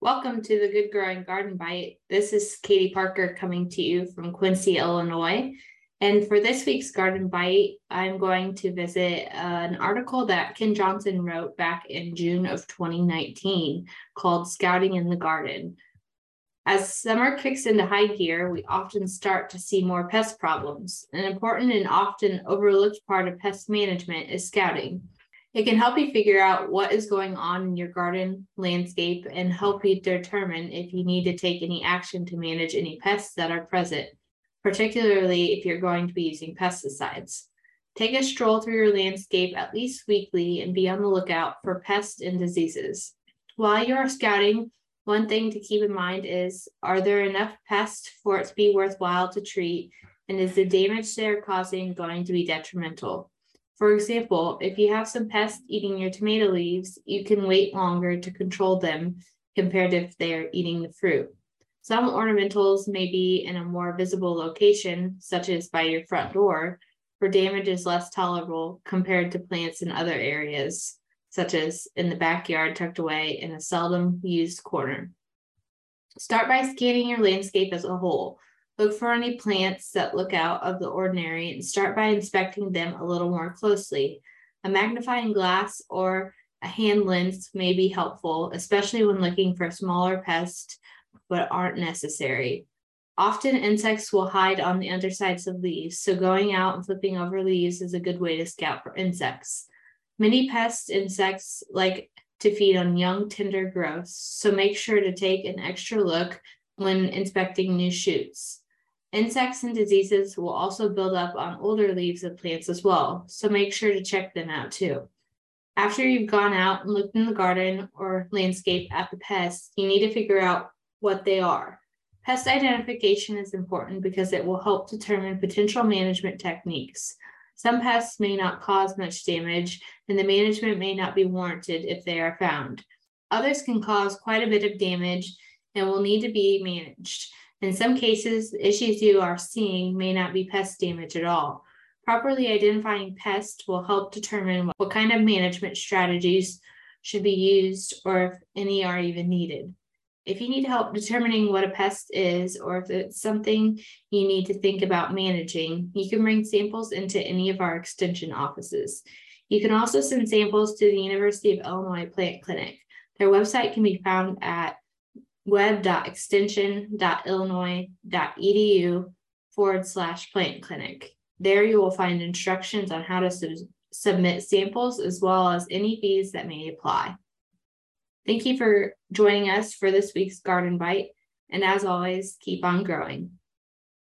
Welcome to the Good Growing Garden Bite. This is Katie Parker coming to you from Quincy, Illinois. And for this week's Garden Bite, I'm going to visit an article that Ken Johnson wrote back in June of 2019 called Scouting in the Garden. As summer kicks into high gear, we often start to see more pest problems. An important and often overlooked part of pest management is scouting. It can help you figure out what is going on in your garden landscape and help you determine if you need to take any action to manage any pests that are present, particularly if you're going to be using pesticides. Take a stroll through your landscape at least weekly and be on the lookout for pests and diseases. While you are scouting, one thing to keep in mind is are there enough pests for it to be worthwhile to treat? And is the damage they're causing going to be detrimental? For example, if you have some pests eating your tomato leaves, you can wait longer to control them compared if they are eating the fruit. Some ornamentals may be in a more visible location, such as by your front door, where damage is less tolerable compared to plants in other areas, such as in the backyard tucked away in a seldom used corner. Start by scanning your landscape as a whole. Look for any plants that look out of the ordinary and start by inspecting them a little more closely. A magnifying glass or a hand lens may be helpful, especially when looking for smaller pests but aren't necessary. Often insects will hide on the undersides of leaves, so going out and flipping over leaves is a good way to scout for insects. Many pest insects like to feed on young, tender growths, so make sure to take an extra look when inspecting new shoots. Insects and diseases will also build up on older leaves of plants as well, so make sure to check them out too. After you've gone out and looked in the garden or landscape at the pests, you need to figure out what they are. Pest identification is important because it will help determine potential management techniques. Some pests may not cause much damage, and the management may not be warranted if they are found. Others can cause quite a bit of damage and will need to be managed. In some cases, the issues you are seeing may not be pest damage at all. Properly identifying pests will help determine what kind of management strategies should be used or if any are even needed. If you need help determining what a pest is or if it's something you need to think about managing, you can bring samples into any of our extension offices. You can also send samples to the University of Illinois Plant Clinic. Their website can be found at web.extension.illinois.edu forward slash plant clinic. There you will find instructions on how to sub- submit samples as well as any fees that may apply. Thank you for joining us for this week's Garden Bite. And as always, keep on growing.